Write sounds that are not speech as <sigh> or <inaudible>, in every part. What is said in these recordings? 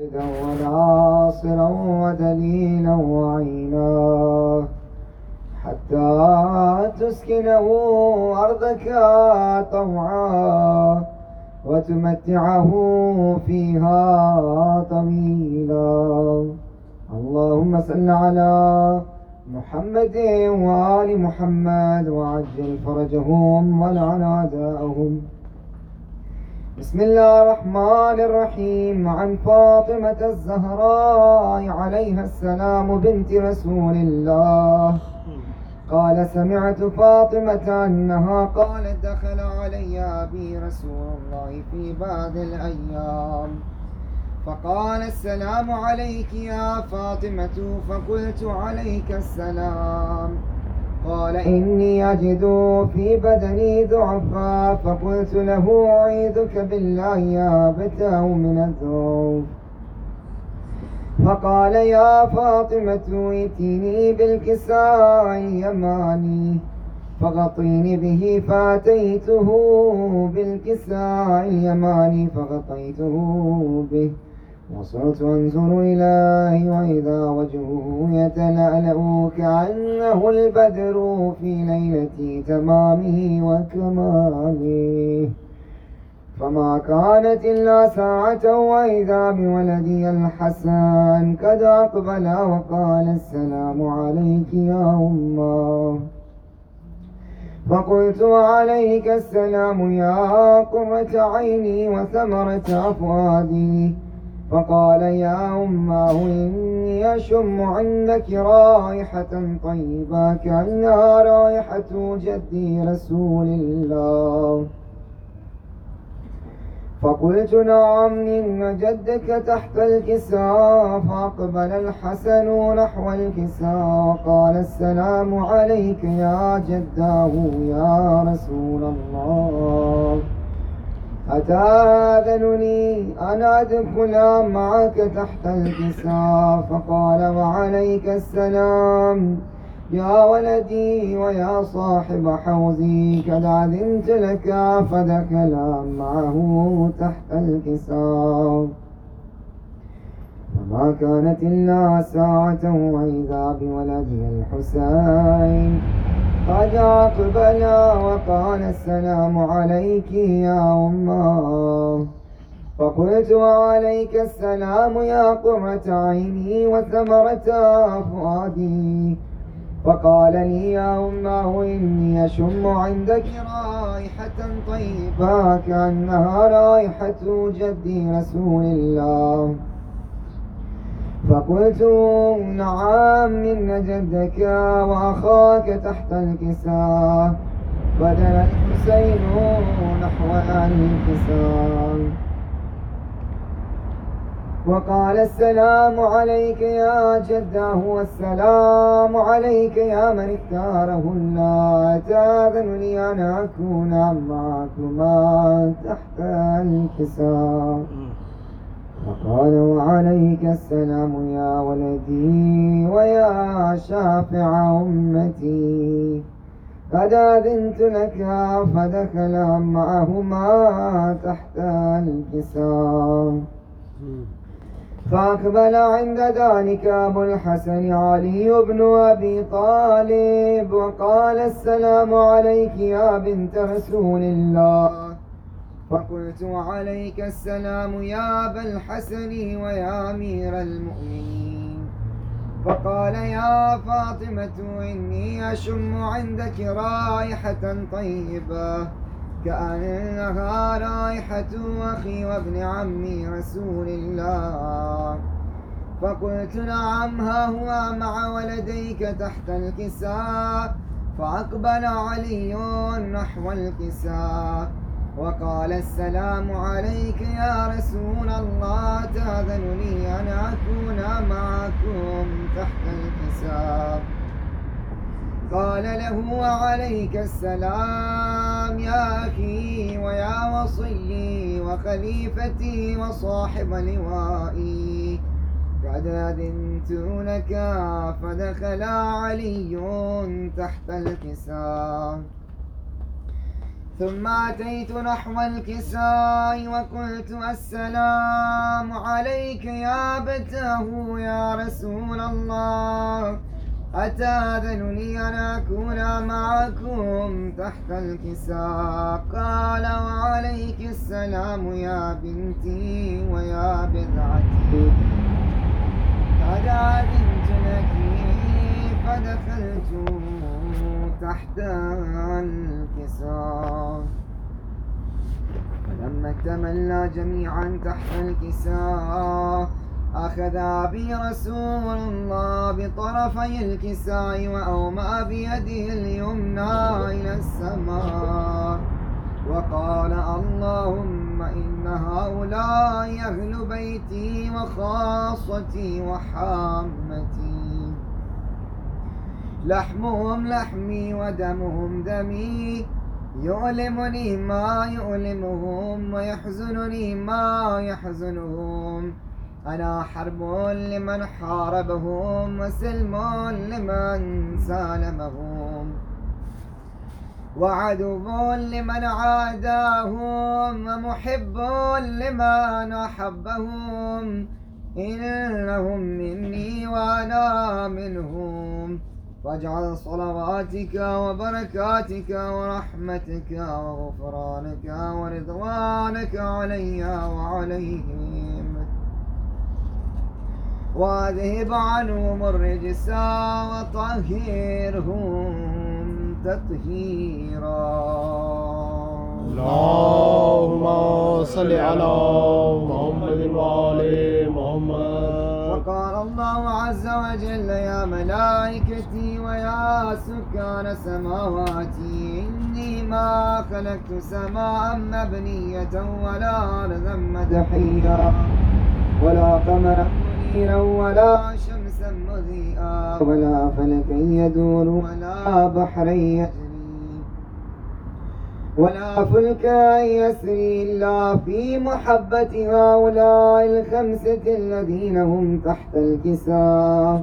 وناصرا ودليلا وعينا حتى تسكنه أرضك طوعا وتمتعه فيها طويلا اللهم صل على محمد وآل محمد وعجل فرجهم ولعن أعداءهم بسم الله الرحمن الرحيم. عن فاطمة الزهراء عليها السلام بنت رسول الله. قال سمعت فاطمة أنها قالت دخل علي أبي رسول الله في بعض الأيام. فقال السلام عليك يا فاطمة، فقلت عليك السلام. قال إني أجد في بدني ضعفا فقلت له أعيذك بالله يا أبتاه من الذوب فقال يا فاطمة ائتني بالكساء اليماني فغطيني به فأتيته بالكساء اليماني فغطيته به وصرت أنظر إليه وإذا وجهه يتلألأ كأنه البدر في ليلة تمامه وكماله فما كانت إلا ساعة وإذا بولدي الحسن قد أقبل وقال السلام عليك يا أمه فقلت عليك السلام يا قرة عيني وثمرة أفؤادي فقال يا أماه إني أشم عندك رائحة طيبة، كأنها رائحة جدي رسول الله. فقلت نعم، إن جدك تحت الكساء فأقبل الحسن نحو الكساء وقال السلام عليك يا جداه يا رسول الله. أتاذنني أن أدخل معك تحت الكساء؟ فقال، وعليك السلام. يا ولدي ويا صاحب حوزي، قد أذنت لك فدخل معه تحت الكساء. فما كانت إلا ساعة، وإذا بولدي الحسين. قد أقبل وقال السلام عليك يا أمه فقلت وعليك السلام يا قرة عيني وثمرة فؤادي فقال لي يا أمه إني أشم عندك رائحة طيبة، كأنها رائحة جدي رسول الله. فقلت نعم إن جدك وأخاك تحت الكساء. بدل الحسين نحو الكساء. وقال السلام عليك يا جده والسلام عليك يا من اختاره. الله تاذن لي أن أكون معكما تحت الكساء. فقال وعليك السلام يا ولدي ويا شافع أمتي. قد أذنت لك فدخل معهما تحت الكساء فأقبل عند ذلك أبو الحسن علي بن أبي طالب وقال السلام عليك يا بنت رسول الله. فقلت عليك السلام يا أبا الحسن ويا أمير المؤمنين. فقال يا فاطمة إني أشم عندك رائحة طيبة، كأنها رائحة أخي وابن عمي رسول الله. فقلت نعم، ها هو مع ولديك تحت الكساء، فأقبل علي نحو الكساء. وقال السلام عليك يا رسول الله تأذن لي أن أكون معكم تحت الكساء قال له، وعليك السلام يا أخي ويا وصي وخليفتي وصاحب لوائي. قد أذنت لك، فدخل علي تحت الكساء ثم أتيت نحو الكساء وقلت السلام عليك يا بته يا رسول الله. أتاذن لي أن أكون معكم تحت الكساء؟ قال وعليك السلام يا بنتي ويا بذعتي قد أذنت لك فدخلت تحت الكساء فلما اكتملنا جميعا تحت الكساء، أخذ بي رسول الله بطرفي الكساء وأومأ بيده اليمنى إلى السماء. وقال اللهم إن هؤلاء أهل بيتي وخاصتي وحامتي. لحمهم لحمي ودمهم دمي يؤلمني ما يؤلمهم ويحزنني ما يحزنهم. أنا حرب لمن حاربهم وسلم لمن سالمهم. وعدو لمن عاداهم ومحب لمن أحبهم. إنهم مني وأنا منهم. واجعل صلواتك وبركاتك ورحمتك وغفرانك ورضوانك علي وعليهم. واذهب عنهم الرجس وطهرهم تطهيرا. اللهم صل على محمد وآل محمد. وقال الله عز وجل يا ملائكتي ويا سكان سماواتي إني ما خلقت سماء مبنية ولا أرضا مدحيا ولا قمرا منيرا ولا شمسا مضيئا ولا فلكا يدور ولا بحرا يجري ولا فلكا يسري إلا في محبة هؤلاء الخمسة الذين هم تحت الكساء.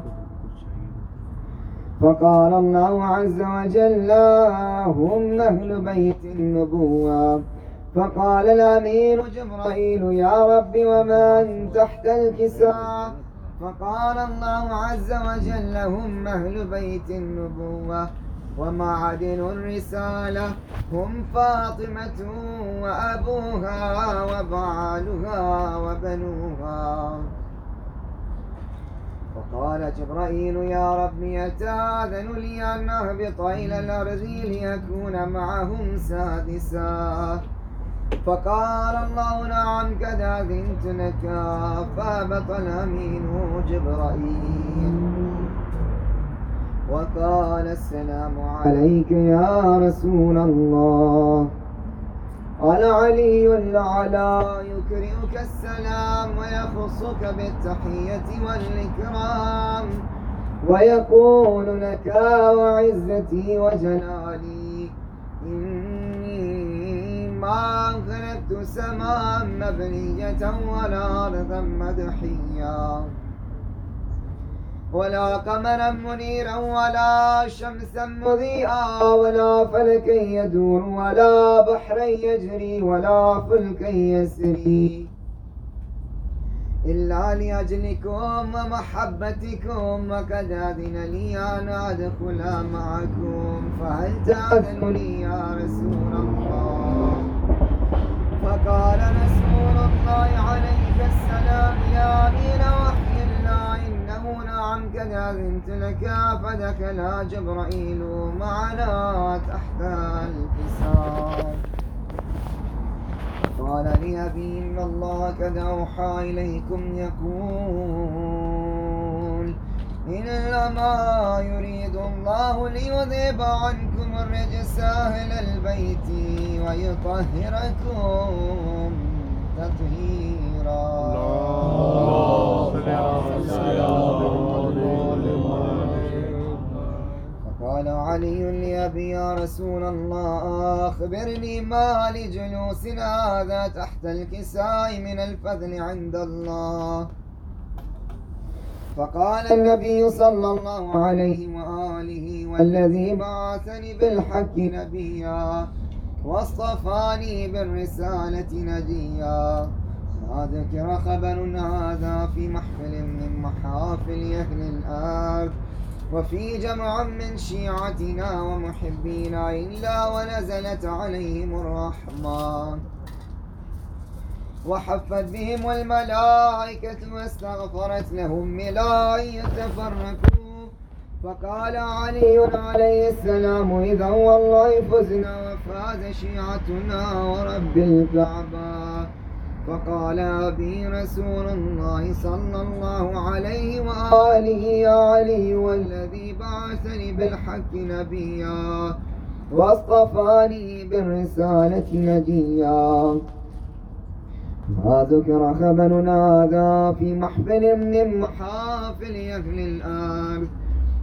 فقال الله عز وجل هم أهل بيت النبوة. فقال الأمير جبرائيل يا رب ومن تحت الكساء؟ فقال الله عز وجل هم أهل بيت النبوة. ومعدن الرسالة. هم فاطمة وأبوها وبعالها وبنوها. وقال جبرائيل يا رب يتاذن لي أن أهبط إلى الأرض ليكون معهم سادسا. فقال الله نعم قد أذنت لك فهبط الأمين جبرائيل. وقال السلام عليك يا رسول الله. قال علي الأعلى يكرئك السلام ويخصك بالتحية والإكرام ويقول لك وعزتي وجلالي إني ما خلقت سماء مبنية ولا أرضا مدحيا ولا قمرا منيرا ولا شمسا مضيئا ولا فلكا يدور ولا بحرا يجري ولا فلكا يسري إلا لأجلكم ومحبتكم وقد أذن لي أن أدخل معكم فهل تأذن لي يا رسول الله؟ فقال رسول الله عليك السلام يا أمين وحي نعم قد أذنت لك فدخل جبرائيل معنا تحت الكساء قال لأبي إن الله قد أوحى إليكم يقول إنما يريد الله ليذهب عنكم الرجس أهل البيت ويطهركم تطهيرا. اللهم فقال علي لأبي يا رسول الله أخبرني ما لجلوسنا هذا تحت الكساء من الفضل عند الله. فقال النبي صلى الله عليه وآله والذي بعثني بالحق نبيا واصطفاني بالرسالة نجيا. ما ذكر خبر هذا في محفل من محافل أهل الأرض. وفي جمع من شيعتنا ومحبينا إلا ونزلت عليهم الرحمة وحفت بهم الملائكة واستغفرت لهم بلا يتفرقوا. فقال علي عليه السلام إذا والله فزنا وفاز شيعتنا ورب الكعبة. فقال أبي رسول الله صلى الله عليه وآله يا علي والذي بعثني بالحق نبيا واصطفاني بالرسالة نجيا. ما ذكر خبرنا هذا في محفل من محافل أهل الأرض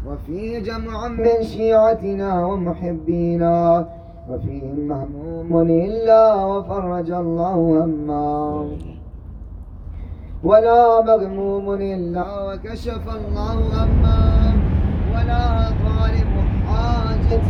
وفي جمع من شيعتنا ومحبينا. وفيهم مهموم إلا وفرج الله هما ولا مغموم إلا وكشف الله هما ولا طالب حاجة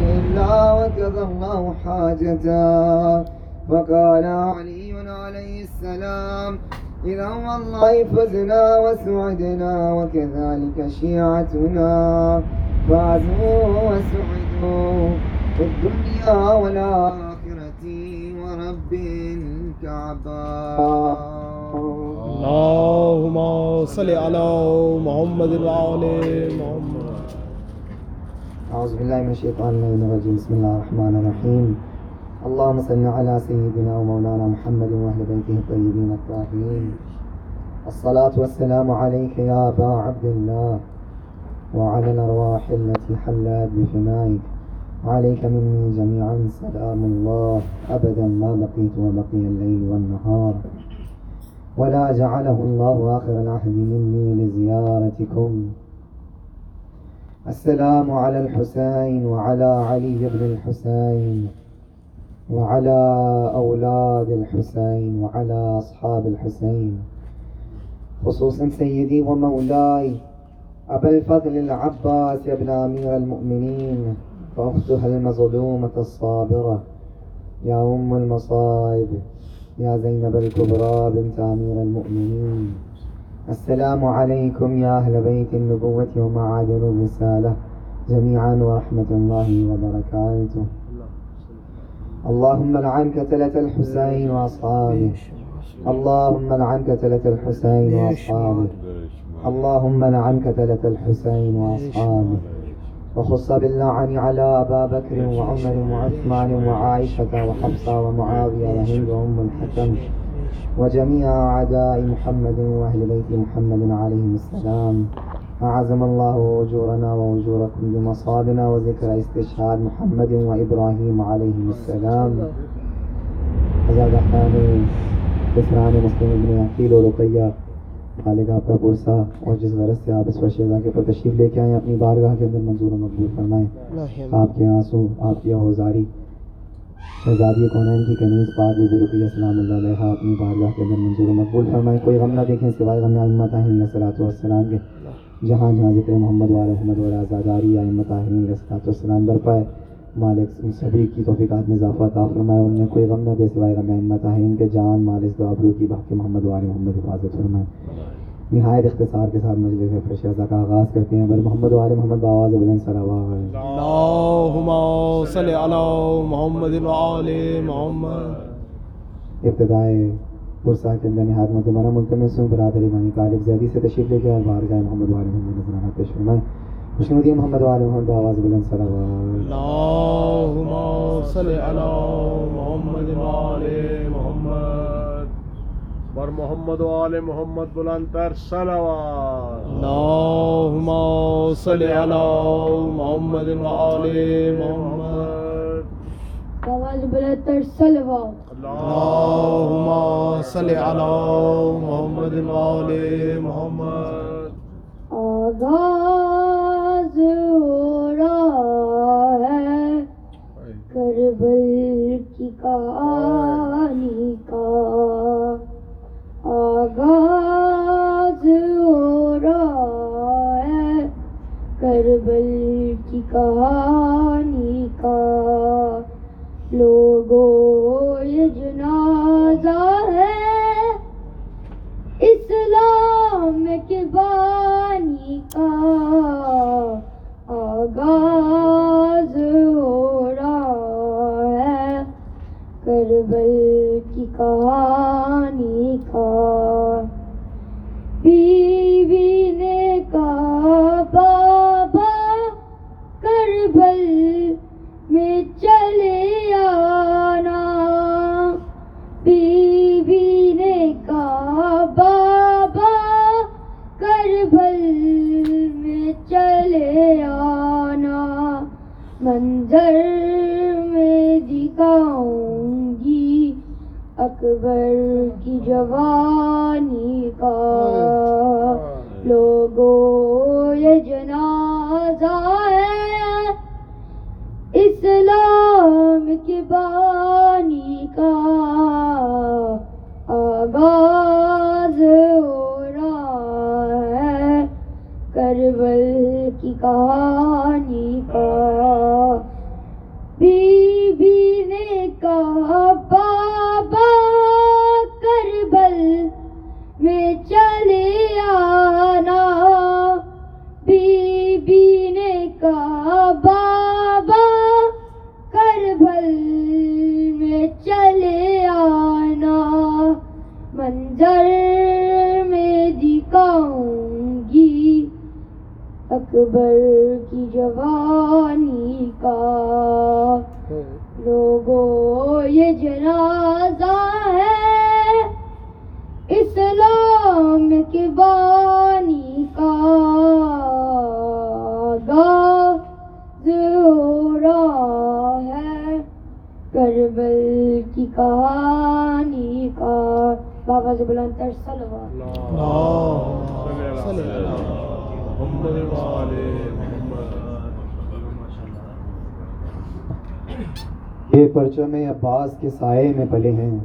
إلا وكذا الله حاجته فقال علي عليه السلام إذا والله فزنا وسعدنا وكذلك شيعتنا فازوا وسعدوا في الدنيا والآخرة ورب الكعبة. اللهم صل على محمد وعلى محمد. أعوذ بالله من الشيطان الرجيم. بسم الله الرحمن الرحيم. اللهم صل على سيدنا ومولانا محمد وأهل بيته الطيبين الطاهرين. الصلاة والسلام عليك يا أبا عبد الله وعلى الأرواح التي حلت بفنائك. عليك مني جميعا. سلام الله. أبدا ما بقيت وبقي الليل والنهار. ولا جعله الله آخر العهد مني لزيارتكم. السلام على الحسين وعلى علي بن الحسين وعلى أولاد الحسين وعلى أصحاب الحسين. خصوصا سيدي ومولاي أبا الفضل العباس يا ابن أمير المؤمنين. وأختها المظلومة الصابرة. يا أم المصائب، يا زينب الكبرى بنت أمير المؤمنين. السلام عليكم يا أهل بيت النبوة ومعادن الرسالة. جميعا ورحمة الله وبركاته. اللهم لعن كتلة الحسين وأصحابه. اللهم لعن كتلة الحسين وأصحابه. اللهم لعن كتلة الحسين وأصحابه. وخص باللعن على أبا بكر وعمر وعثمان وعائشة وحفصة ومعاوية وهند وأم الحكم وجميع أعداء محمد وأهل بيت محمد عليهم السلام. أعزم الله أجورنا وأجوركم بمصابنا وذكر استشهاد محمد وإبراهيم عليهم السلام. حضرت خان بسران مسلم ابن عقیل و رقیہ خالق آپ کا پرسہ اور جس غرض سے آپ اس پر شہزا کے پر تشریف لے کے آئیں اپنی بارگاہ کے اندر منظور و مقبول فرمائیں۔ آپ کے آنسو آپ کی ہوزاری شہزادی کونین کی کنیز پاک بی بی رقیہ سلام اللہ علیہ اپنی بارگاہ کے اندر منظور و مقبول فرمائیں۔ کوئی غم نہ دیکھیں سوائے غم امت علیہ صلاحت والسلام کے۔ جہاں جہاں ذکر محمد وال محمد والا آزاداری امت علیہ صلاحت والسلام برپائے مالک ان سبھی کی توفیقات میں اضافہ عطا فرمائے ان میں کوئی غم نہ دے سوائے غم ہے ان کے جان مال اس دعبرو کی بحق محمد وال محمد حفاظت فرمائے۔ نہایت اختصار کے ساتھ مجلس فرشیزہ کا آغاز کرتے ہیں۔ بل محمد وال محمد باواز بلند على محمد محمد۔ ابتدائے پرسا کے اندر نہایت متمرہ ملتمس ہوں برادری مانی طالب زیدی سے تشریف لے کے اور بارگاہ محمد وال محمد نظرانہ پیش فرمائے۔ خوشنودی محمد وال محمد باواز بلند صلوات۔ اللهم صل على محمد وعلى محمد۔ بر محمد وعلى محمد بلندتر صلوات۔ اللهم صل على محمد وعلى محمد۔ آواز بلندتر صلوات۔ اللهم صل على محمد وعلى محمد۔ آغاز بل کی کہانی کا آغاز ہو رہا ہے۔ کربل کی کہانی کا لوگو یہ جنازہ ہے۔ اسلام کے بانی کا کہا نکاح بیوی نے کہا بابا کربل میں چلے آنا بیوی نے کہا بابا کربل میں چلے آنا منظر اکبر کی جوانی کا۔ لوگوں یہ جنازہ ہے اسلام کے بانی کا۔ آغاز ہو رہا ہے کربل کی کہانی منظر میں دکھاؤں گی۔ اکبر کی جوانی کا۔ لوگوں، یہ جنازہ ہے۔ اسلام کے بانی کا۔ آغاز ہو رہا ہے۔ کربل کی کہانی کا۔ بابا سے بلند تر یہ پرچم عباس کے سائے میں پلے ہیں۔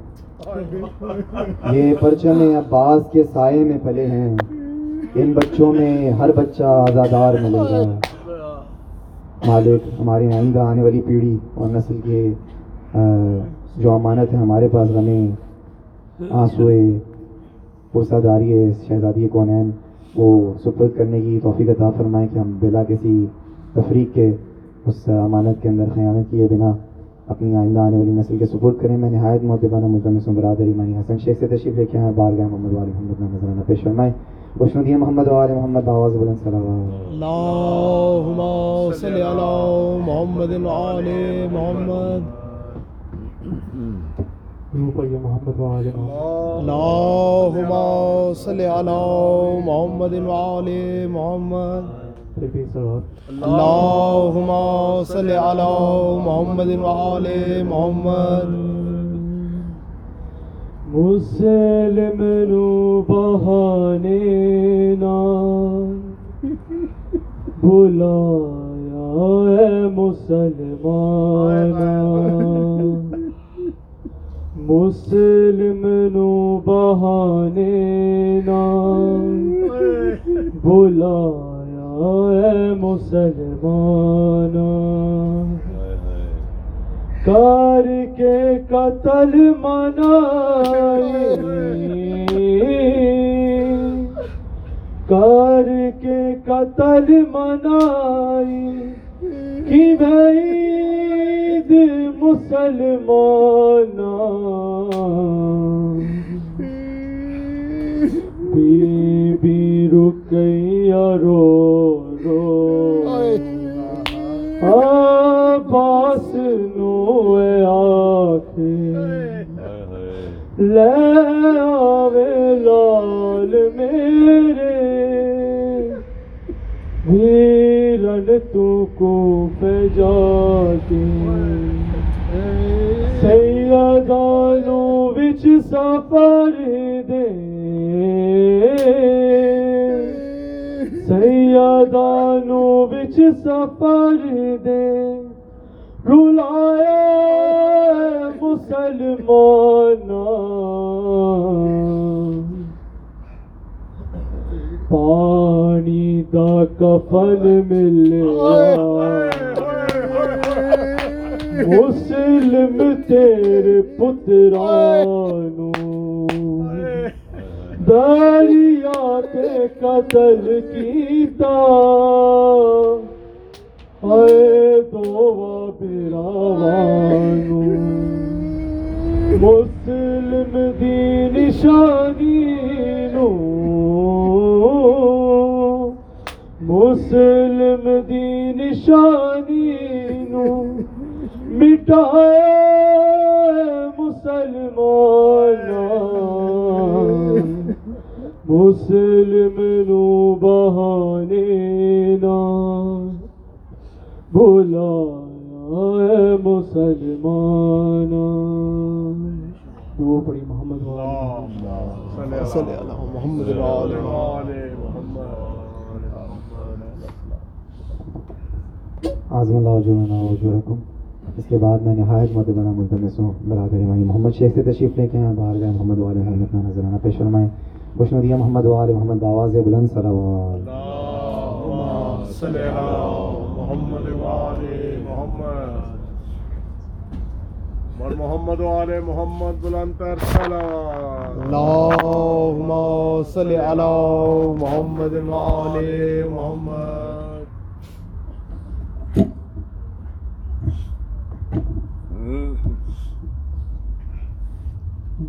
یہ پرچم عباس کے سائے میں پلے ہیں۔ ان بچوں میں ہر بچہ آزادار ملے گا۔ مالک ہماری آئندہ آنے والی پیڑھی اور نسل کے جو امانت ہے ہمارے پاس غمیں آنسوئے پرسہ داری ہے، شہزادی کونین وہ سپرد کرنے کی توفیق عطا فرمائے کہ ہم بلا کسی تفریق کے اس امانت کے اندر خیانت کیے بنا اپنی آئندہ آنے والی نسل کے سپورٹ کریں۔ میں نہایت محتبانہ ملتمس برادری مانی حسن شیخ سے تشریف لے کے آئے بارگاہ محمد والے محمد نام نظرانہ پیش فرمائے۔ خوشنودی محمد والے محمد آواز بلند صلوات اللهم صل محمد محمد۔ محمد والے اللهم صل على محمد وعلى محمد. اللهم صل على محمد وعلى محمد. مسلم نو بہانے نا. بلایا ہے مسلمان مسلم نو بہانے نا بلایا ہے مسلمان کار کے قتل منائی کار کے قتل منائی کی بعید مسلمان بی بی رکیا رو رو. عباس نو آخر لے آوے لال میرے. ویرن تو کو جاتی سیدانو وچ سفر دے سیدانو وچ سفر دے رلائے مسلمان پانی دا کفن ملیا مسلم تیرے پترانو دریا تے قتل کیتا اے دووا براوانو مسلم دی نشانی نو مسلم دی نشانی نو مٹائے مسلمان مسلم نو بہانے نا بھولا اے مسلمان دو پڑی محمد والا صلی اللہ محمد وعلى اعظم اللہ وجوہنا وجوہکم اس کے بعد میں نہایت مدبرہ ملتمس ہوں۔ برادر امامی محمد شیخ سے تشریف لے کے ہیں باہر گئے محمد والے محمد اپنا نظرانہ پیش فرمائیں۔ خوشنودیہ محمد والے محمد باواز بلند سلوات اللهم صل على محمد وعلى محمد۔ اور محمد وعلى محمد بلندر صلوات۔ اللهم صل على محمد وعلى محمد گردان نے ڈیرا لایا دل دیدار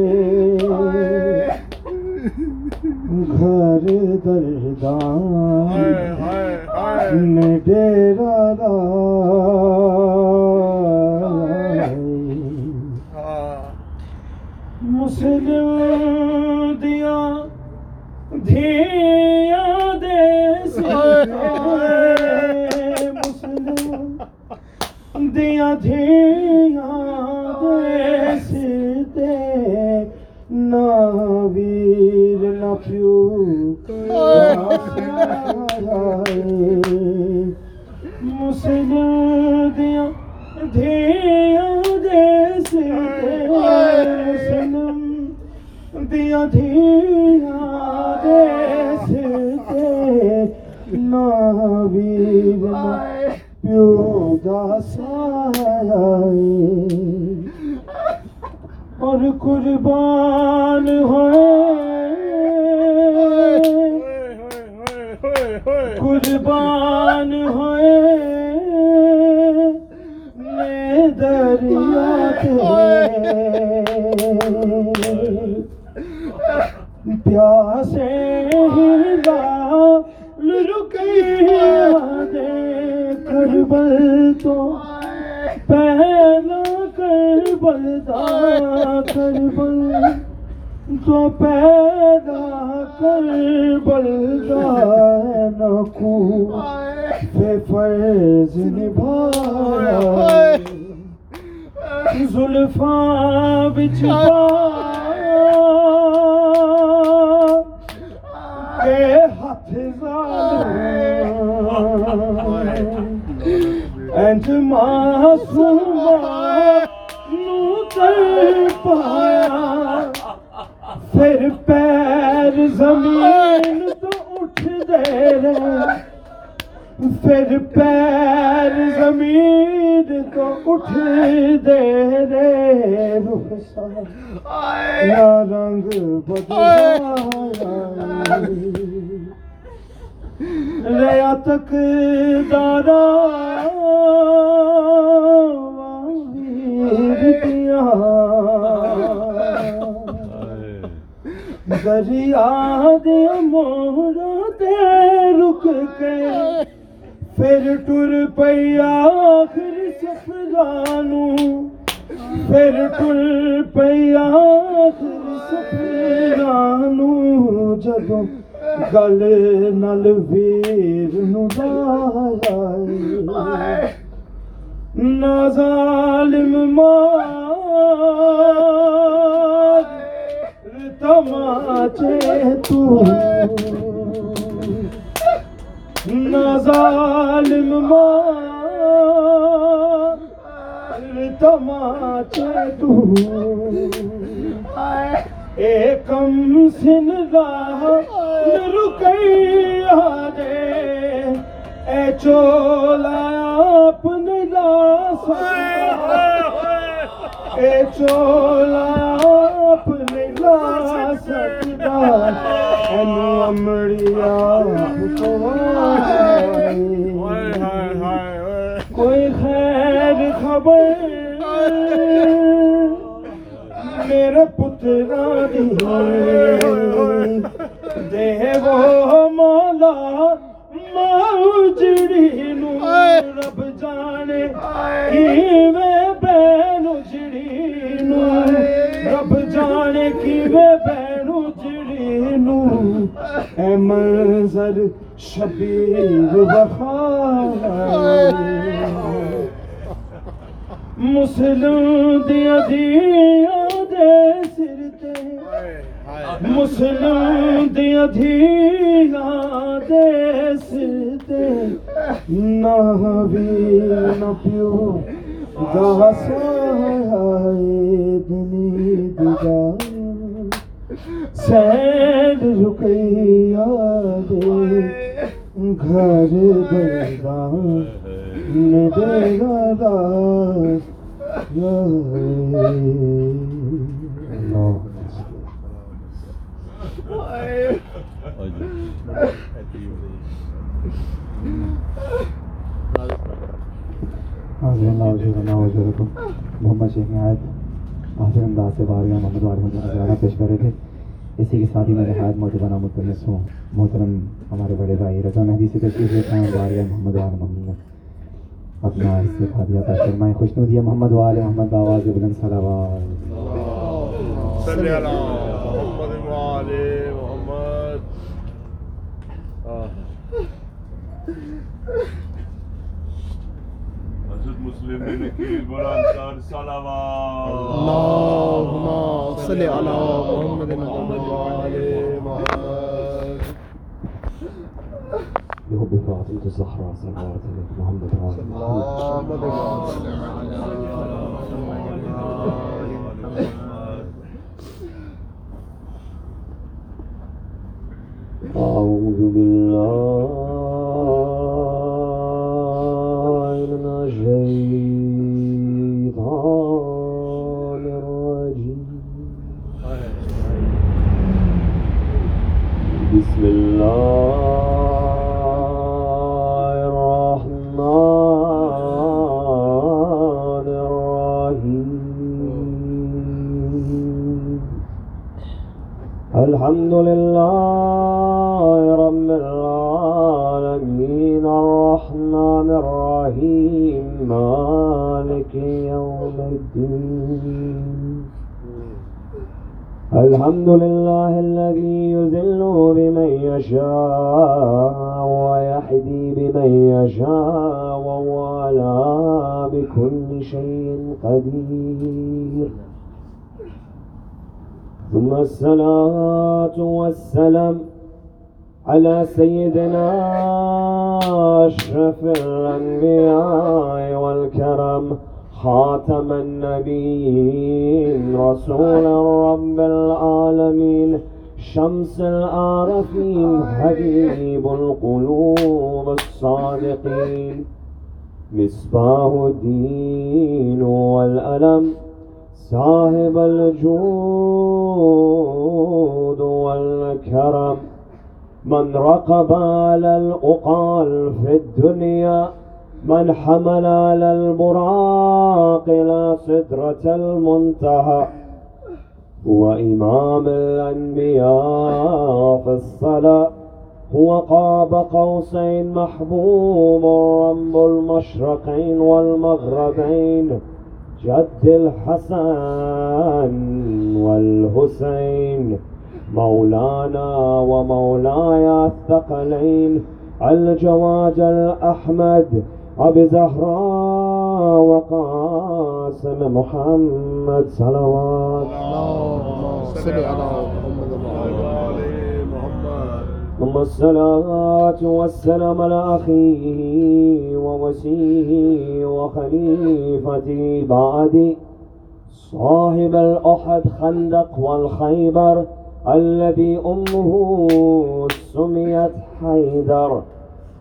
دردان ڈیرا مسلم دیا دھیا دیس مسلم دیا دھیا دیس تے نا ویر نہ پیو مسلم دیا دھیا دیس مسلم دیا دھیا دریا دیا موڑا تے رک کے۔ پھر ٹر پئی آخر سفرانو۔ پھر ٹر پئی آخر سفرانو۔ جدوں گل نل ویر نو لایا نا ظالم مار تماچے تو۔ نا ظالم مار تماچے تو۔ اے کم سن راہ رکیا دے اے چولا اپنے لا سکتا اے چولا اپنے لا سکتا کوئی خیر خبر میرے پترا دے وہ مولا موجڑی نو رب جانے۔ کیویں بین اجڑی نو۔ رب جانے کیویں بین اجڑی نو، اے منظر شبیر وفا مسلم دیا دیا دے سر تے۔ مسلم دیا دیا دے سر تے۔ نہ بھی نہ پیو۔ دا سائے دنی دگا سید رکیا دے گھر دردان دے گا اللہ وجہ اللہ وجہ کو محمد شیخ نہایت حاضر انداز سے بارگاہ محمد وار مجھے نظرانہ پیش کر رہے تھے۔ اسی کے ساتھ ہی میں نہایت موجودہ نام متنس ہوں۔ محترم ہمارے بڑے بھائی رضا مہدی سے تشریف لیتا ہوں بارگاہ محمد وار محمد اپنا اس سے کھا پیش فرمائیں خوش نودیہ محمد وال محمد آواز بلند صلوات صلی محمد حضرت مسلم نے کی قرآن کر صلوات اللهم صل على محمد وعلى محمد بحب فاطمة الزهراء صلوات عليك محمد وآل محمد أعوذ بالله بسم الله الرحمن الرحيم. الحمد لله رب العالمين، الرحمن الرحيم، مالك يوم الدين. الحمد لله الصلاة والسلام على سيدنا أشرف الأنبياء والكرم خاتم النبيين رسول رب العالمين شمس العارفين حبيب القلوب الصادقين مصباح الدين والألم صاحب الجود والكرم. من رقب على الأقال في الدنيا، من حمل على البراق إلى سدرة المنتهى. هو إمام الأنبياء في الصلاة، هو قاب قوسين محبوب رب المشرقين والمغربين. جد الحسن والحسين مولانا ومولاي الثقلين الجواد الأحمد، أبي زهراء وقاسم محمد صلوات. الله صل على محمد. ثم الصلاة والسلام على أخيه ووسيه وخليفتي بعدي صاحب الأحد خندق والخيبر الذي أمه سميت حيدر.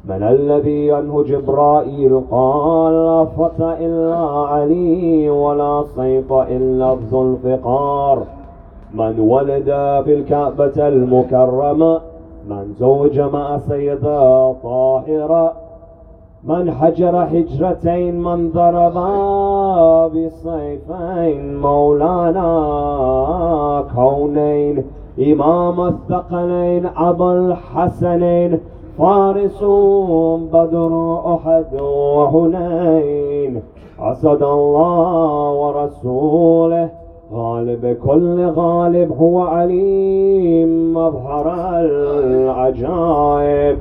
من الذي عنه جبرائيل قال لا فتى إلا علي ولا سيف إلا ذو الفقار. من ولد في الكعبة المكرمة من زوج مع سيدة طاهرة من حجر حجرتين من ضربا بسيفين مولانا كونين إمام الثقلين أبو الحسنين فارس بدر أحد وهنين أسد الله ورسوله غالب كل غالب هو عليم مظهر العجائب،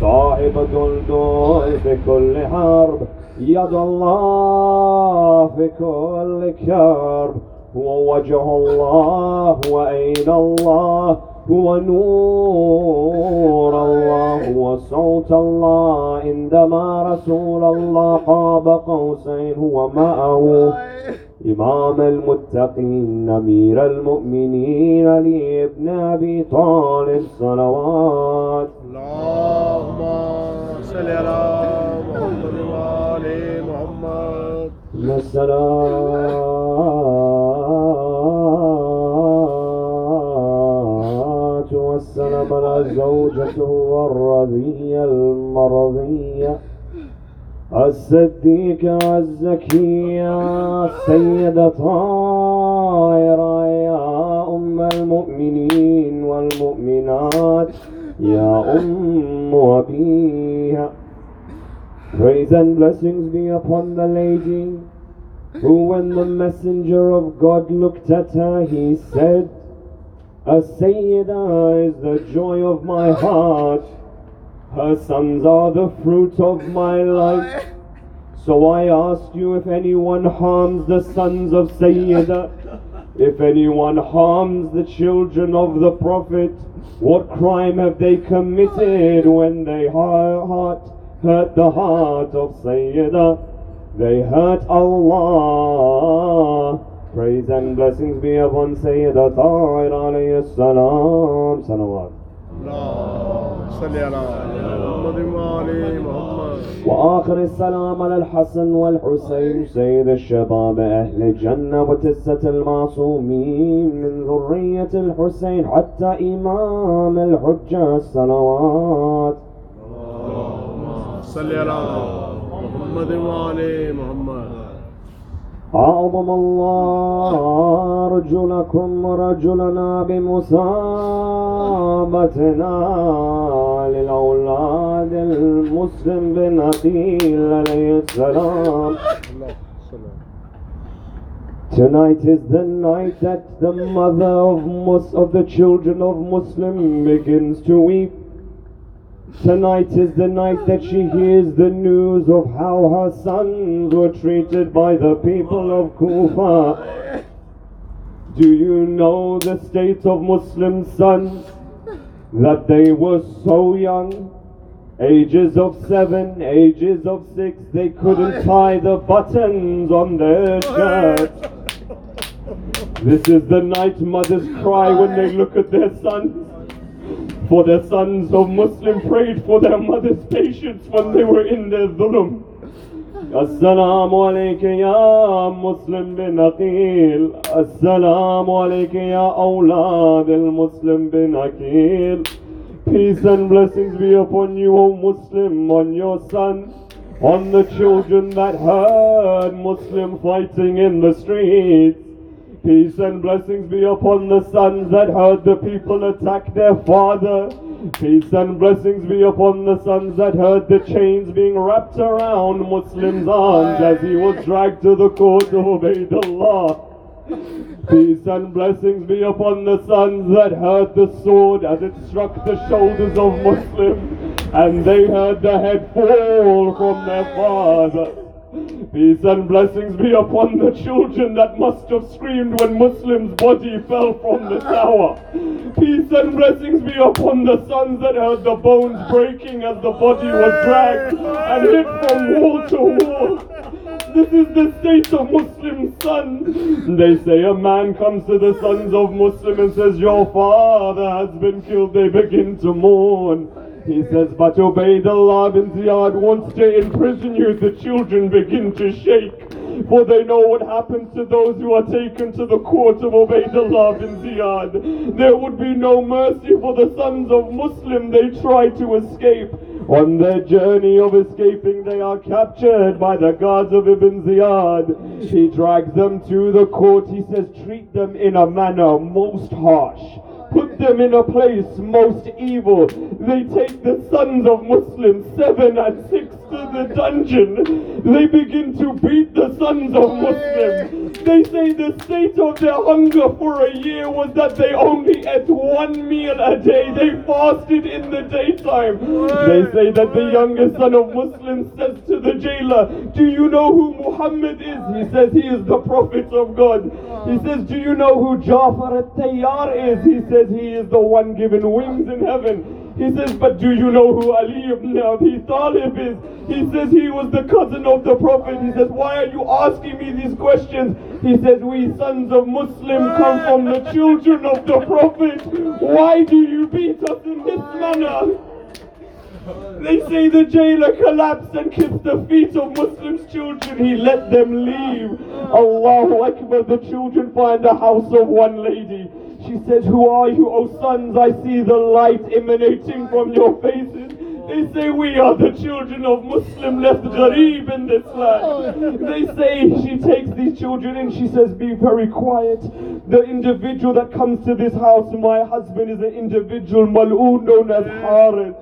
صاحب دلدل في كل حرب يد الله في كل كرب هو وجه الله وأين الله هو نور الله هو صوت الله عندما رسول الله قاب قوسين هو معه إمام المتقين أمير المؤمنين علي بن أبي طالب صلوات. اللهم صل على محمد وآل محمد. الصلاة والسلام على زوجته الرضية المرضية الصديقة الزكية السيدة طاهرة يا أم المؤمنين والمؤمنات يا أم أبيها Praise and blessings be upon the lady who when the messenger of God looked at her he said A Sayyidah is the joy of my heart her sons are the fruit of my life So I ask you if anyone harms the sons of Sayyidah if anyone harms the children of the Prophet, what crime have they committed when they heart, hurt the heart of Sayyidah? They hurt Allah. Praise and blessings be upon Sayyidah Tahir alayhi salam. Salawat. محمد وآخر السلام على الحسن والحسين سيد الشباب أهل الجنة وتسة المعصومين من ذرية الحسين حتى إمام الحجة الصلوات. اللهم صل على محمد وآل محمد. أعظم الله رجلكم رجلنا بمصابتنا للأولاد المسلم بن عقيل عليه السلام Tonight is the night that the mother of Mus- of the children of Muslim begins to weep. Tonight is the night that she hears the news of how her sons were treated by the people of Kufa. Do you know the state of Muslim sons? That they were so young, ages of seven, ages of six, they couldn't tie the buttons on their shirts. This is the night mothers cry when they look at their sons. For the sons of Muslim prayed for their mother's patience when they were in their dhulm. Assalamu alayka ya Muslim bin Aqil. Assalamu alayka ya awlad al-Muslim bin Peace and blessings be upon you, O Muslim, on your sons, on the children that heard Muslim fighting in the streets. Peace and blessings be upon the sons that heard the people attack their father. Peace and blessings be upon the sons that heard the chains being wrapped around Muslim's arms as he was dragged to the court of Ubaidullah. Peace and blessings be upon the sons that heard the sword as it struck the shoulders of Muslim and they heard the head fall from their father. Peace and blessings be upon the children that must have screamed when Muslim's body fell from the tower. Peace and blessings be upon the sons that heard the bones breaking as the body was dragged and hit from wall to wall. This is the state of Muslim sons. They say a man comes to the sons of Muslim and says, Your father has been killed. They begin to mourn. He says, but obey the Ubaidullah bin Ziyad wants to imprison you. The children begin to shake, for they know what happens to those who are taken to the court of Ubaidullah bin Ziyad. There would be no mercy for the sons of Muslim. They try to escape. On their journey of escaping, they are captured by the guards of Ibn Ziyad. He drags them to the court. He says, treat them in a manner most harsh. Put them in a place most evil. They take the sons of Muslims, seven and six, to the dungeon. They begin to beat the sons of Muslims. They say the state of their hunger for a year was that they only ate one meal a day. They fasted in the daytime. They say that the youngest son of Muslims says to the jailer, Do you know who Muhammad is? He says he is the Prophet of God. He says, Do you know who Jafar al-Tayyar is? He says he is the one given wings in heaven. He says, but do you know who Ali ibn Abi Talib is? He says he was the cousin of the Prophet. He says, why are you asking me these questions? He says, we sons of Muslim come from the children of the Prophet. Why do you beat us in this manner? They say the jailer collapsed and kissed the feet of Muslims' children. He let them leave. Allahu Akbar. The children find the house of one lady. She says, Who are you, O sons? I see the light emanating from your faces. They say we are the children of Muslim left Gharib in this land. They say she takes these children and she says, Be very quiet. The individual that comes to this house, my husband is an individual, Mal'oon, known as Harith.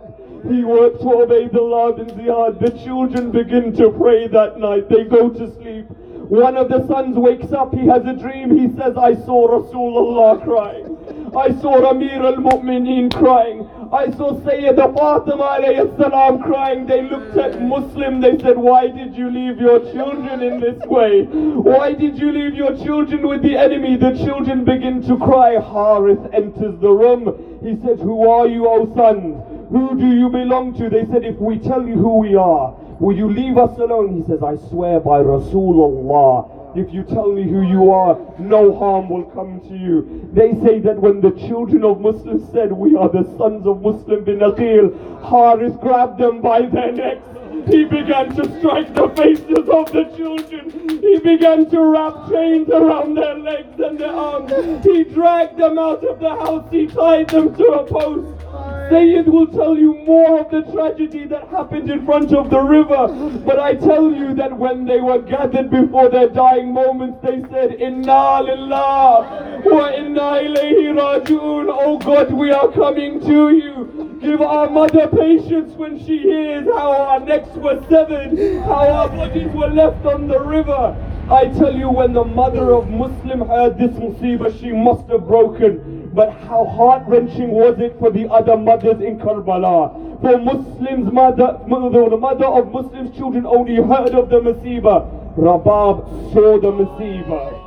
He works for Ubaidullah bin Ziyad. The children begin to pray that night. They go to sleep. One of the sons wakes up, he has a dream. He says, I saw Rasulullah crying. I saw Amir al Mu'mineen crying. I saw Sayyida Fatima alayhi salam crying. They looked at Muslim. They said, Why did you leave your children in this way? Why did you leave your children with the enemy? The children begin to cry. Harith enters the room. He said, Who are you, O sons? Who do you belong to? They said, If we tell you who we are, will you leave us alone? He says, I swear by Rasulullah. If you tell me who you are, no harm will come to you. They say that when the children of Muslims said, We are the sons of Muslim bin Aqil, Haris grabbed them by their necks. He began to strike the faces of the children. He began to wrap chains around their legs and their arms. He dragged them out of the house. He tied them to a post. Sayyid will tell you more of the tragedy that happened in front of the river. But I tell you that when they were gathered before their dying moments, they said, Inna lillah wa inna ilayhi raji'un. Oh God, we are coming to you. Give our mother patience when she hears how our necks were severed, how our bodies were left on the river. I tell you, when the mother of Muslim heard this musibah, she must have broken. But how heart-wrenching was it for the other mothers in Karbala? For Muslims, mother, the mother of Muslims' children only heard of the musibah. Rabab saw the musibah.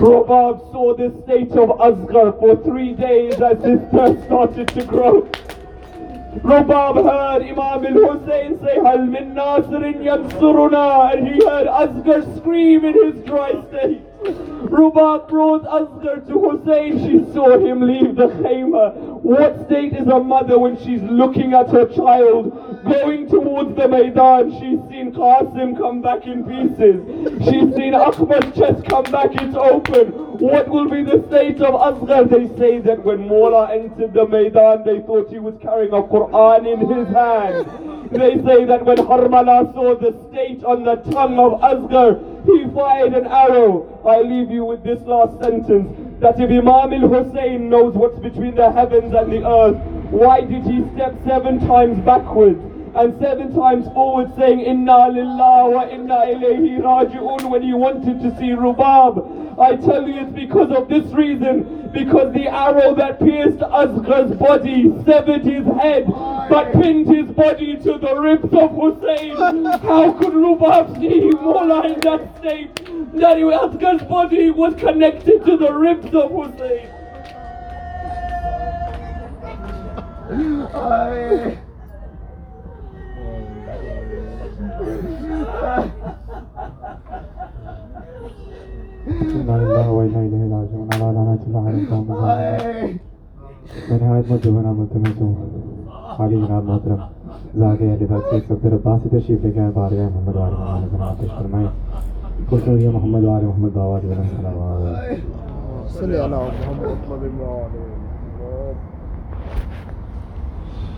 Rabab saw the state of Asghar for three days as his thirst started to grow. Rabab heard Imam al-Hussein say, Hal min nasirin yansuruna, and he heard Asghar scream in his dry state. Rubab brought Asghar to Hussein. She saw him leave the khayma. What state is a mother when she's looking at her child going towards the Maidan? She's seen Qasim come back in pieces. She's seen Akbar's chest come back, it's open. What will be the state of Asghar? They say that when Mola entered the Maidan, they thought he was carrying a Quran in his hand. They say that when Harmala saw the state on the tongue of Asghar, he fired an arrow. I leave you with this last sentence that if Imam al Hussein knows what's between the heavens and the earth, why did he step seven times backwards and seven times forward saying Inna lillah wa inna ilayhi raji'un when he wanted to see Rubab? I tell you it's because of this reason. Because the arrow that pierced Asghar's body severed his head but pinned his body to the ribs of Hussein. How could Rubab see Mola in that state? That Asghar's body was connected to the ribs of Hussein. إنا جناب محترم ذاکر علی سے سب طرف باسی تشریف لے کے بارگاہ محمد وآل محمد فرمائیں محمد وآل محمد صلی اللہ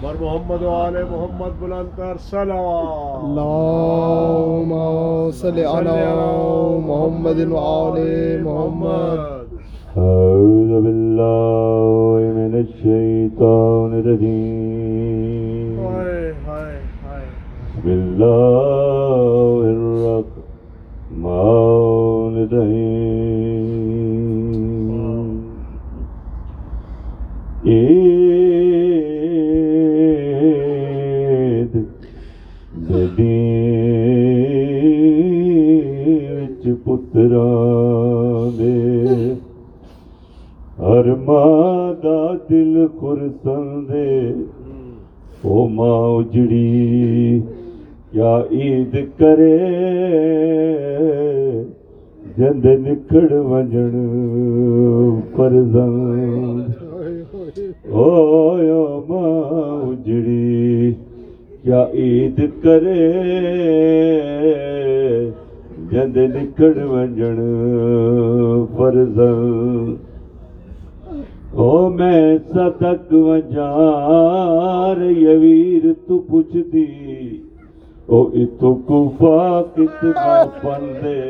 بر محمد و آل محمد بلند کر صلوات اللهم صل على محمد وآل محمد۔ أعوذ بالله من الشيطان الرجيم ہائے ہائے ہائے۔ بسم الله الرحمن الرحيم جدید دے ہر ماں دا دل خرسن دے او ماں اجڑی کیا عید کرے جند نکڑ وجن فرزند او یا ماں اجڑی کیا عید کرے جند نکڑ وجن فرزند او میں صدق وجار یویر تو پوچھتی، او اتو کوفا کتنا پندے۔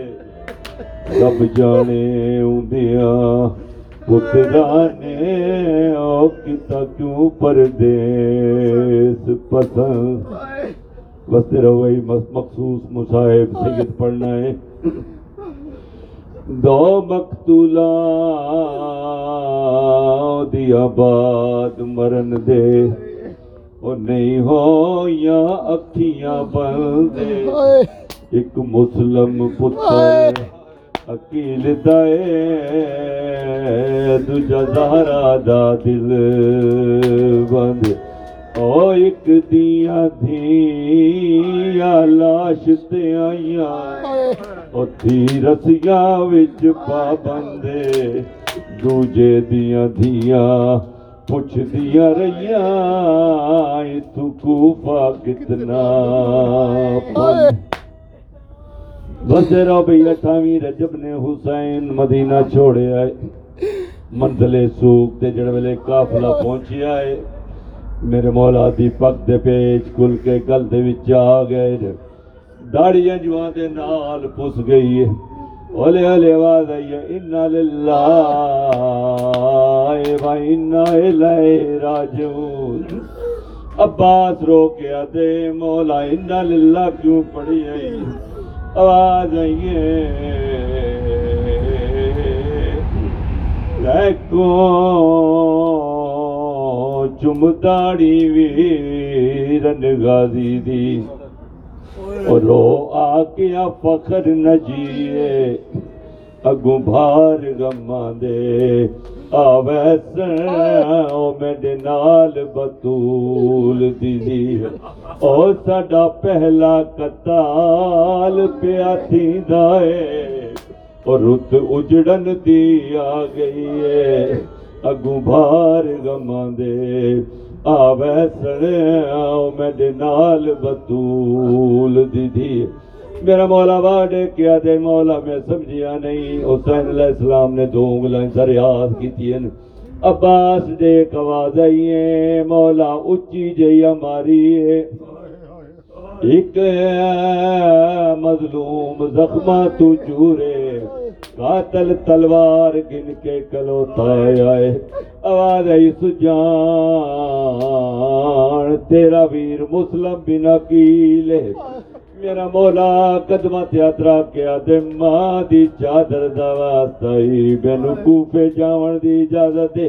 رب جانے اندیاں پترانے، او کتا کیوں پردیس پسند؟ بس تیرا وہی مخصوص مصاحب سید پڑھنا ہے۔ دو مقتولا دیا بعد مرن دے۔ او نہیں ہو یا اکھیاں بندے۔ ایک مسلم پتر اکیل دائے۔ دوجا زہرا دا دل بند او ایک دیا دھیا لاش تے آئیاں اتھی رسیاں وچ پابندے دوجے دیاں دھیاں پوچھ دیا رہیاں تو کوفہ کتنا پن بندے رو بھئی اٹھاویں رجب نے حسین مدینہ چھوڑے آئے منزل سوک تے جڑ ویلے قافلہ پہنچی آئے میرے مولا دی پک دے پیچ کل کے گل دے وچ آ گئے داڑیاں جوان دے نال پس گئی ہے اولے اولے آواز آئی ہے انا للہ و انا الیہ راجعون عباس رو کے آدے مولا انا للہ کیوں پڑی آئی آواز آئی ہے لیکو چمداڑی ویرن غازی دی۔ اور رو آکیا فخر نجیے اگوں بھار غماں دے آویسن نال بطول دیدی۔ او ساڈا پہلا قتال پیا تھیندا اے اور رت اجڑن دی آ گئی ہے۔ اگوں بھار غماں دے آوے سڑے آؤ میڈے نال بطول دی دی میرا مولا واڈے کیا دے مولا میں سمجھیا نہیں حسین علیہ السلام نے دو انگلیں سریاض کی تین عباس دے کواز آئیے مولا اچھی جئی ہماری ہے۔ ایک مظلوم زخمہ تو قاتل تلوار گن کے کلوتا آئے۔ آواز آئی سجان تیرا ویر مسلم بن عقیل میرا مولا قدمت یاترا کیا دے، ماں دی چادر دا واسطائی بینو کوفے جاون دی اجازت دے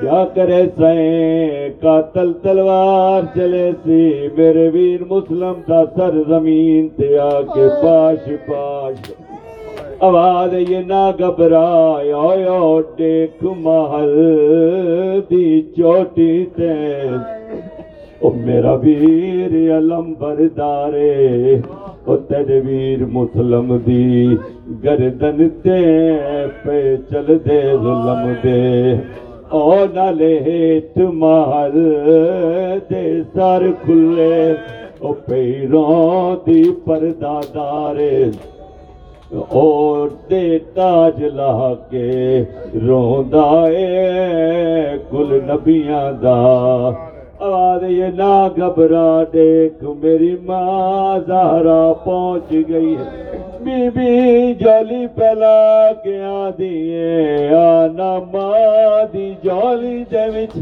کیا کرے سائیں؟ قاتل تلوار چلے سی۔ میرے ویر مسلم دا سر زمین تے آکے پاش پاش۔ آواز یہ نہ گھبرائے او دیکھ محل دی چوٹی تے او میرا ویر علم بردارے او تیرے ویر مسلم دی گردن تے پہ چل دے ظلم دے او نالے ہیٹ محل دے سر کھلے او پیروں دی پردہ اور دے تاج لا کے روندا اے کل نبیاں دا۔ آواز یہ نہ گھبرا دیکھ میری ماں زہرا پہنچ گئی ہے۔ بی بی جولی پہلا کیا دیے آنا ماں دی جولی دے وچ۔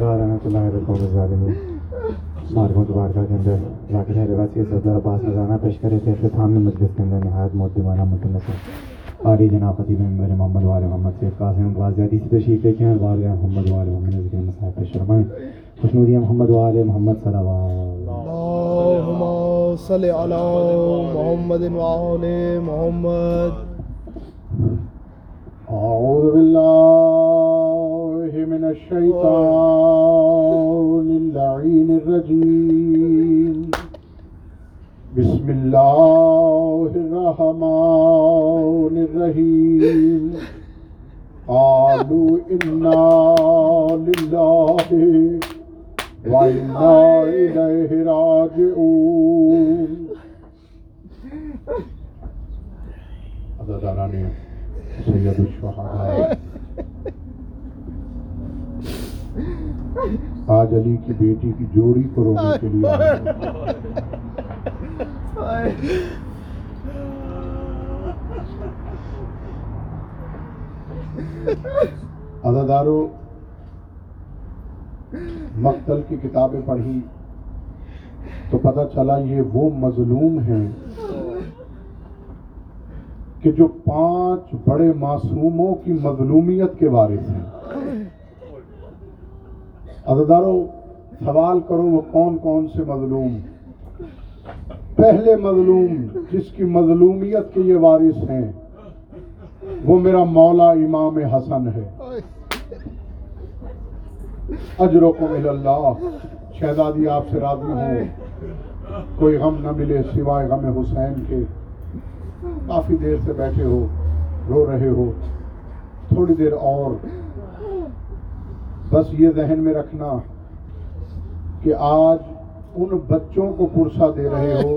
رحمۃ اللہ علیہ قوم الظالمین مارکوں مبارکہ کے اندر ذاکر اہل کے صدر عباس نذرانہ پیش کرے تھے اختتام میں مجلس کے اندر نہایت مدمانہ متنسر آری جناب خطیب ممبر محمد وال محمد سید قاسم غازیاتی سے تشریف لے کے ہیں وال محمد وال محمد نظر مسائل پیش فرمائیں خوشنودیہ محمد وال محمد صلوات. اللهم صل على محمد وعلى محمد. أعوذ بالله من الشيطان اللعين الرجيم. بسم الله الرحمن الرحيم. قالوا إنا لله وإنا إليه راجعون. <laughs> سید الشہداء آج علی کی بیٹی کی جوڑی کو رونے کے لیے آئے مقتل کی کتابیں پڑھی تو پتہ چلا یہ وہ مظلوم ہیں کہ جو پانچ بڑے معصوموں کی مظلومیت کے وارث ہیں۔ عزدارو سوال کرو وہ کون کون سے مظلوم؟ پہلے مظلوم جس کی مظلومیت کے یہ وارث ہیں، وہ میرا مولا امام حسن ہے۔ اجرکم اللہ شہزادی آپ سے راضی ہوں۔ کوئی غم نہ ملے سوائے غم حسین کے۔ کافی دیر سے بیٹھے ہو، رو رہے ہو، تھوڑی دیر اور۔ بس یہ ذہن میں رکھنا کہ آج ان بچوں کو پرسہ دے رہے ہو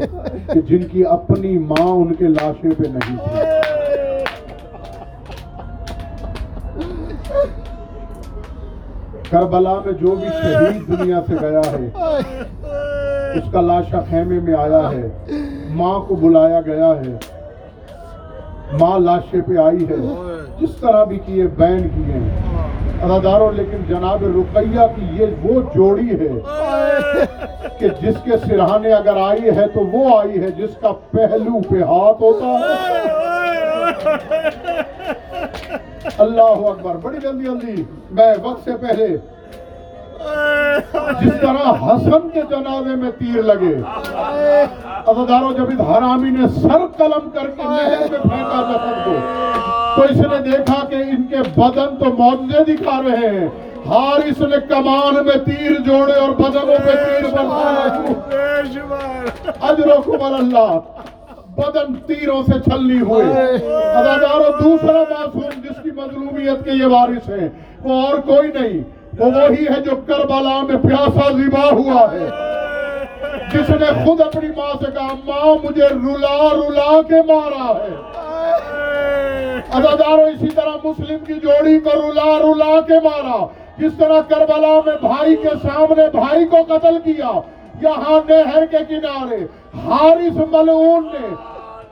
کہ جن کی اپنی ماں ان کے لاشے پہ نہیں تھی۔ کربلا میں جو بھی شہید دنیا سے گیا ہے، اس کا لاشا خیمے میں آیا ہے۔ ماں کو بلایا گیا ہے۔ ماں لاشے پہ آئی ہے۔ جس طرح بھی کیے بین کیے۔ اداداروں لیکن جناب رقیہ کی یہ وہ جوڑی ہے کہ جس کے سرہانے اگر آئی ہے تو وہ آئی ہے جس کا پہلو پہ ہاتھ ہوتا ہے۔ اللہ اکبر بڑی جلدی جلدی۔ میں وقت سے پہلے جس طرح حسن کے جنازے میں تیر لگے عزداروں جب اس حرامی نے سر قلم کر کے نہر میں پھینکا جسد کو۔ تو اس نے دیکھا کہ ان کے بدن تو موجے دکھا رہے ہیں۔ حارث نے کمان میں تیر جوڑے اور بدنوں پہ تیر برسائے اجرکم اللہ۔ بدن تیروں سے چھلنی ہوئی اداداروں دوسرا معصوم جس کی مظلومیت کے یہ وارث ہیں وہ اور کوئی نہیں۔ وہ وہی ہے جو کربلا میں پیاسا ذبح ہوا ہے۔ جس نے خود اپنی ماں سے کہا، ماں، مجھے رلا رلا کے مارا ہے۔ اداداروں اسی طرح مسلم کی جوڑی کو رلا رلا کے مارا۔ جس طرح کربلا میں بھائی کے سامنے بھائی کو قتل کیا، یہاں نہر کے کنارے حارث ملعون نے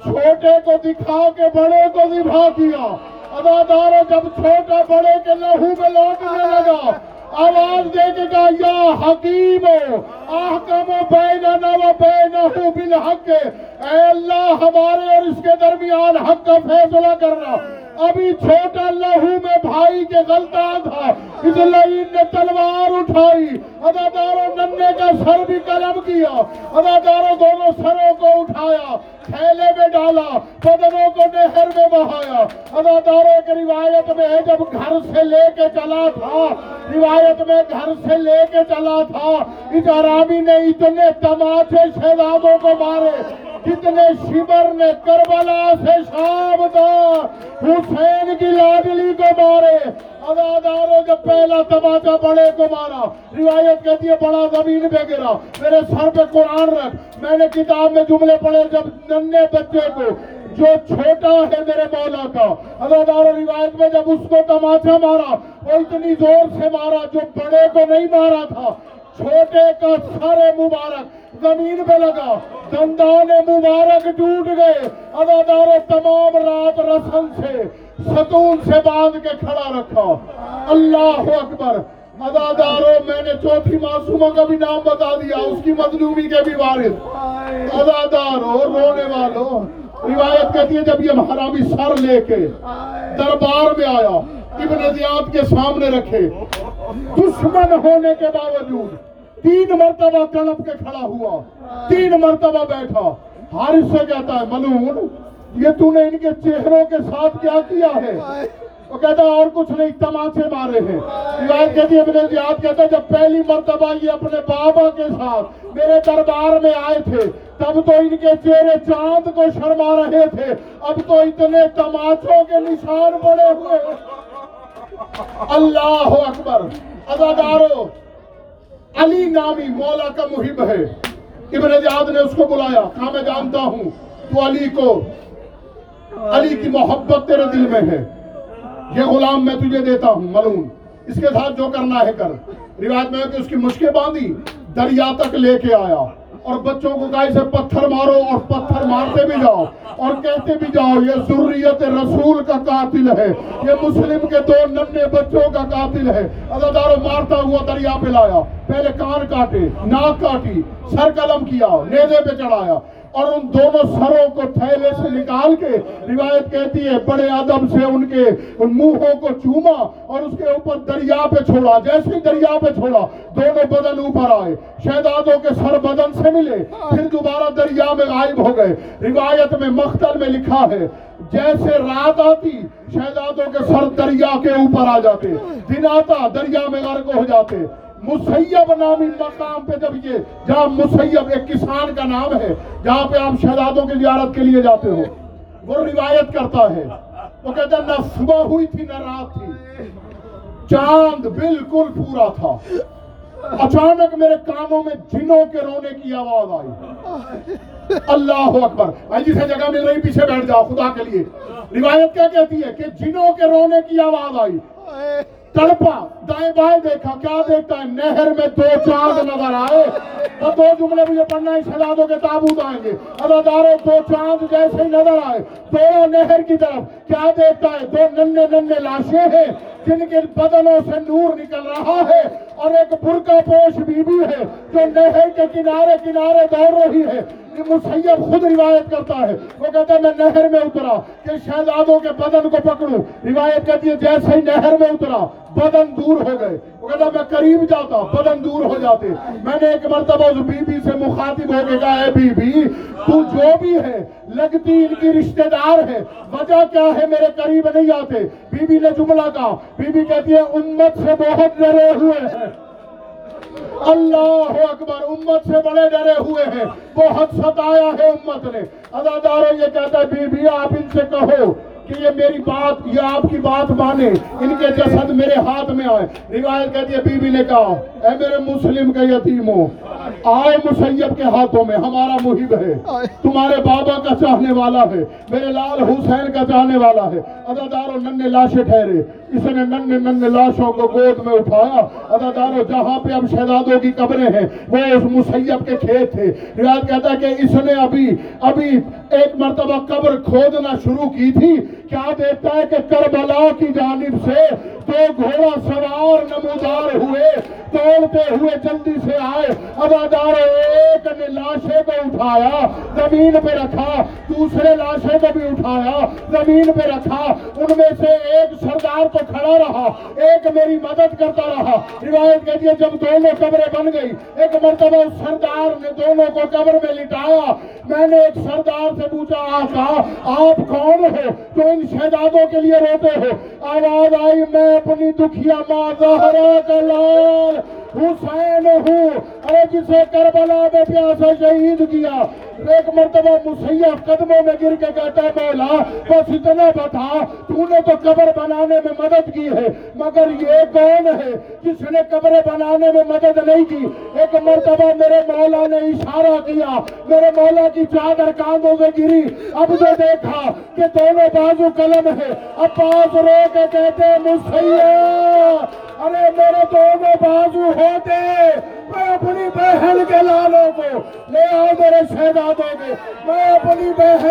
چھوٹے کو دکھا کے بڑے کو ذبح کیا۔ اداداروں جب چھوٹا بڑے کے لہو میں لوٹنے لگا آواز دے کے کہا، یا حکیم، احکم بیننا و بینہو بالحق۔ اے اللہ، ہمارے اور اس کے درمیان حق کا فیصلہ کرنا۔ ابھی چھوٹا لہو میں بھائی کے غلطہ تھا، اس لئین نے تلوار اٹھائی۔ اداداروں ننے کا سر بھی قلم کیا۔ اداداروں دونوں سروں کو اٹھایا، تھیلے میں ڈالا، بدنوں کو نہر میں بہایا۔ اداداروں ایک روایت میں ہے، جب گھر سے لے کے چلا تھا، روایت میں گھر سے لے کے چلا تھا، اس عرابی نے اتنے تماچے شہزادوں کو مارے۔ کتنے شبر نے کربلا سے شام دا حسین کی لادلی کو مارے اداداروں کے پہلا تماچا بڑے کو مارا روایت کہتی ہے بڑا زمین پہ گرا میرے سر پہ قرآن رکھ میں نے کتاب میں جملے پڑھے جب ننے بچے کو جو چھوٹا ہے میرے مولا کا ادادار روایت میں جب اس کو تماچا مارا وہ اتنی زور سے مارا جو بڑے کو نہیں مارا تھا چھوٹے کا سارے مبارک زمین پہ لگا۔ دندان مبارک ٹوٹ گئے۔ اداداروں تمام رات رسن سے، ستون سے باندھ کے کھڑا رکھا۔ اللہ اکبر۔ اداداروں میں نے چوتھی معصومہ کا بھی نام بتا دیا، اس کی مظلومی کے بھی وارث۔ اداداروں رونے والوں روایت کہتی ہے جب یہ حرامی سر لے کے دربار میں آیا، ابن زیاد کے سامنے رکھے۔ دشمن ہونے کے باوجود تین مرتبہ تڑپ کے کھڑا ہوا، تین مرتبہ بیٹھا۔ حارث سے کہتا ہے، ملون، یہ تو نے ان کے چہروں کے ساتھ کیا کیا ہے؟ وہ کہتا ہے، اور کچھ نہیں، تماچے مارے ہیں۔ روایت کہتی ابن زیاد کہتا ہے، جب پہلی مرتبہ یہ اپنے بابا کے ساتھ میرے دربار میں آئے تھے، تب تو ان کے چہرے چاند کو شرما رہے تھے۔ اب تو اتنے تماچوں کے نشان بڑے ہوئے اللہ اکبر۔ ازاداروں علی نامی مولا کا محب ہے ابن جہاد نے اس کو بلایا۔ کہا میں جانتا ہوں تو علی کو، علی کی محبت تیرے دل میں ہے۔ یہ غلام میں تجھے دیتا ہوں، ملون۔ اس کے ساتھ جو کرنا ہے کر۔ روایت میں کہ اس کی مشکیں باندھی، دریا تک لے کے آیا۔ اور بچوں کو کہا سے پتھر مارو اور پتھر مارتے بھی جاؤ اور کہتے بھی جاؤ، یہ ضروریت رسول کا قاتل ہے۔ یہ مسلم کے دو ننے بچوں کا قاتل ہے۔ ازادارو مارتا ہوا دریا پہ لایا پہلے کان کاٹے، ناک کاٹی، سر قلم کیا، نیزے پہ چڑھایا۔ اور ان دونوں سروں کو تھیلے سے نکال کے روایت کہتی ہے، بڑے آدم سے ان کے موہوں کو چوما اور اس کے اوپر دریا پہ چھوڑا، جیسے دریا پہ چھوڑا، دونوں بدن اوپر آئے۔ شہدادوں کے سر بدن سے ملے، پھر دوبارہ دریا میں غائب ہو گئے۔ روایت میں مختل میں لکھا ہے، جیسے رات آتی شہدادوں کے سر دریا کے اوپر آ جاتے، دن آتا، دریا میں غرق ہو جاتے۔ مسیب نامی مقام پہ جب یہ جہاں مسیب ایک کسان کا نام ہے، جہاں پہ آپ شہزادوں کی زیارت کے لیے جاتے ہو، وہ روایت کرتا ہے۔ وہ کہتا ہے، نہ صبح ہوئی تھی، نہ رات تھی۔ چاند بالکل پورا تھا۔ اچانک میرے کانوں میں جنوں کے رونے کی آواز آئی۔ اللہ اکبر۔ بھائی جسے جگہ مل رہی، پیچھے بیٹھ جاؤ، خدا کے لیے۔ روایت کیا کہتی ہے کہ جنوں کے رونے کی آواز آئی۔ تڑپا دائیں بائیں دیکھا کیا دیکھتا ہے نہر میں دو چاند نظر آئے اور دو جملے مجھے پڑھنا ہے شہزادوں کے تابوت آئیں گے اداداروں دو چاند جیسے ہی نظر آئے دو نہر کی طرف کیا دیکھتا ہے دو ننے ننے لاشیں ہیں جن کے بدنوں سے نور نکل رہا ہے اور ایک برکہ پوش بیوی ہے جو نہر کے کنارے کنارے دوڑ رہی ہے مسیب خود روایت کرتا ہے۔ وہ کہتا ہے، میں نہر میں اترا کہ شہزادوں کے بدن کو پکڑوں۔ روایت کہتی ہے، جیسے ہی نہر میں اترا، بدن دور ہو گئے۔ وہ کہتا ہے، میں قریب جاتا، بدن دور ہو جاتے۔ میں نے ایک مرتبہ اس بی بی سے مخاطب ہو کے کہا ہے بی بی تو جو بھی ہے، لگتی ان کی رشتہ دار ہے۔ وجہ کیا ہے؟ میرے قریب نہیں آتے۔ بی بی نے جملہ کہا۔ بی بی کہتی ہے، امت سے بہت ڈرے ہوئے ہیں۔ اللہ اکبر، امت سے بڑے ڈرے ہوئے ہیں۔ بہت ستایا ہے امت نے۔ اداداروں یہ کہتا ہے، بی بی، آپ ان سے کہو کہ یہ میری بات، یہ آپ کی بات مانے۔ ان کے جسد میرے ہاتھ میں آئے۔ روایت کہتی ہے، بی بی نے کہا، اے میرے مسلم کے یتیموں آئے مسیب کے ہاتھوں میں ہمارا محب ہے۔ تمہارے بابا کا چاہنے والا ہے میرے لال حسین کا چاہنے والا ہے۔ ادادارو نن لاشے ٹھہرے۔ اس نے نن نن لاشوں کو گود میں اٹھایا۔ ادادارو جہاں پہ اب شہدادوں کی قبریں ہیں وہ اس مسیب کے کھیت تھے۔ ریاض کہتا ہے کہ اس نے ابھی ابھی ایک مرتبہ قبر کھودنا شروع کی تھی۔ کیا دیتا ہے کہ کربلا کی جانب سے دو گھوڑا سوار نمودار ہوئے توڑتے ہوئے جلدی سے آئے۔ اب آدار ایک نے لاشے کو اٹھایا، زمین پہ رکھا۔ دوسرے لاشے کو بھی اٹھایا، زمین پہ رکھا۔ ان میں سے ایک سردار تو کھڑا رہا، ایک میری مدد کرتا رہا۔ روایت کہتی ہے، جب دونوں قبریں بن گئی ایک مرتبہ اس سردار نے دونوں کو قبر میں لٹایا۔ میں نے ایک سردار سے پوچھا، آقا، آپ کون ہو؟ تو ان شہدادوں شہزادوں کے لیے روتے ہو۔ آواز آئی، میں اپنی دکھیا ماں زہرا کا لال، حسین ہوں۔ اے جسے کربلا میں پیاسا شہید کیا۔ ایک مرتبہ مسیح قدموں میں گر کے کہتا ہے، مولا، بس اتنا بتا، تو نے تو قبر بنانے میں مدد کی ہے، مگر یہ کون ہے جس نے قبر بنانے میں مدد نہیں کی؟ ایک مرتبہ میرے مولا نے اشارہ کیا، میرے مولا کی چادر کاندھوں سے گری۔ اب جو دیکھا کہ دونوں بازو قلم ہے اب پاس رو کے کہتے ہیں، مسیح! ارے، میرے دونوں بازو ہوتے میں اپنی بہن کے لالوں کو لے آؤ میرے شہزادوں کو میں اپنی بہن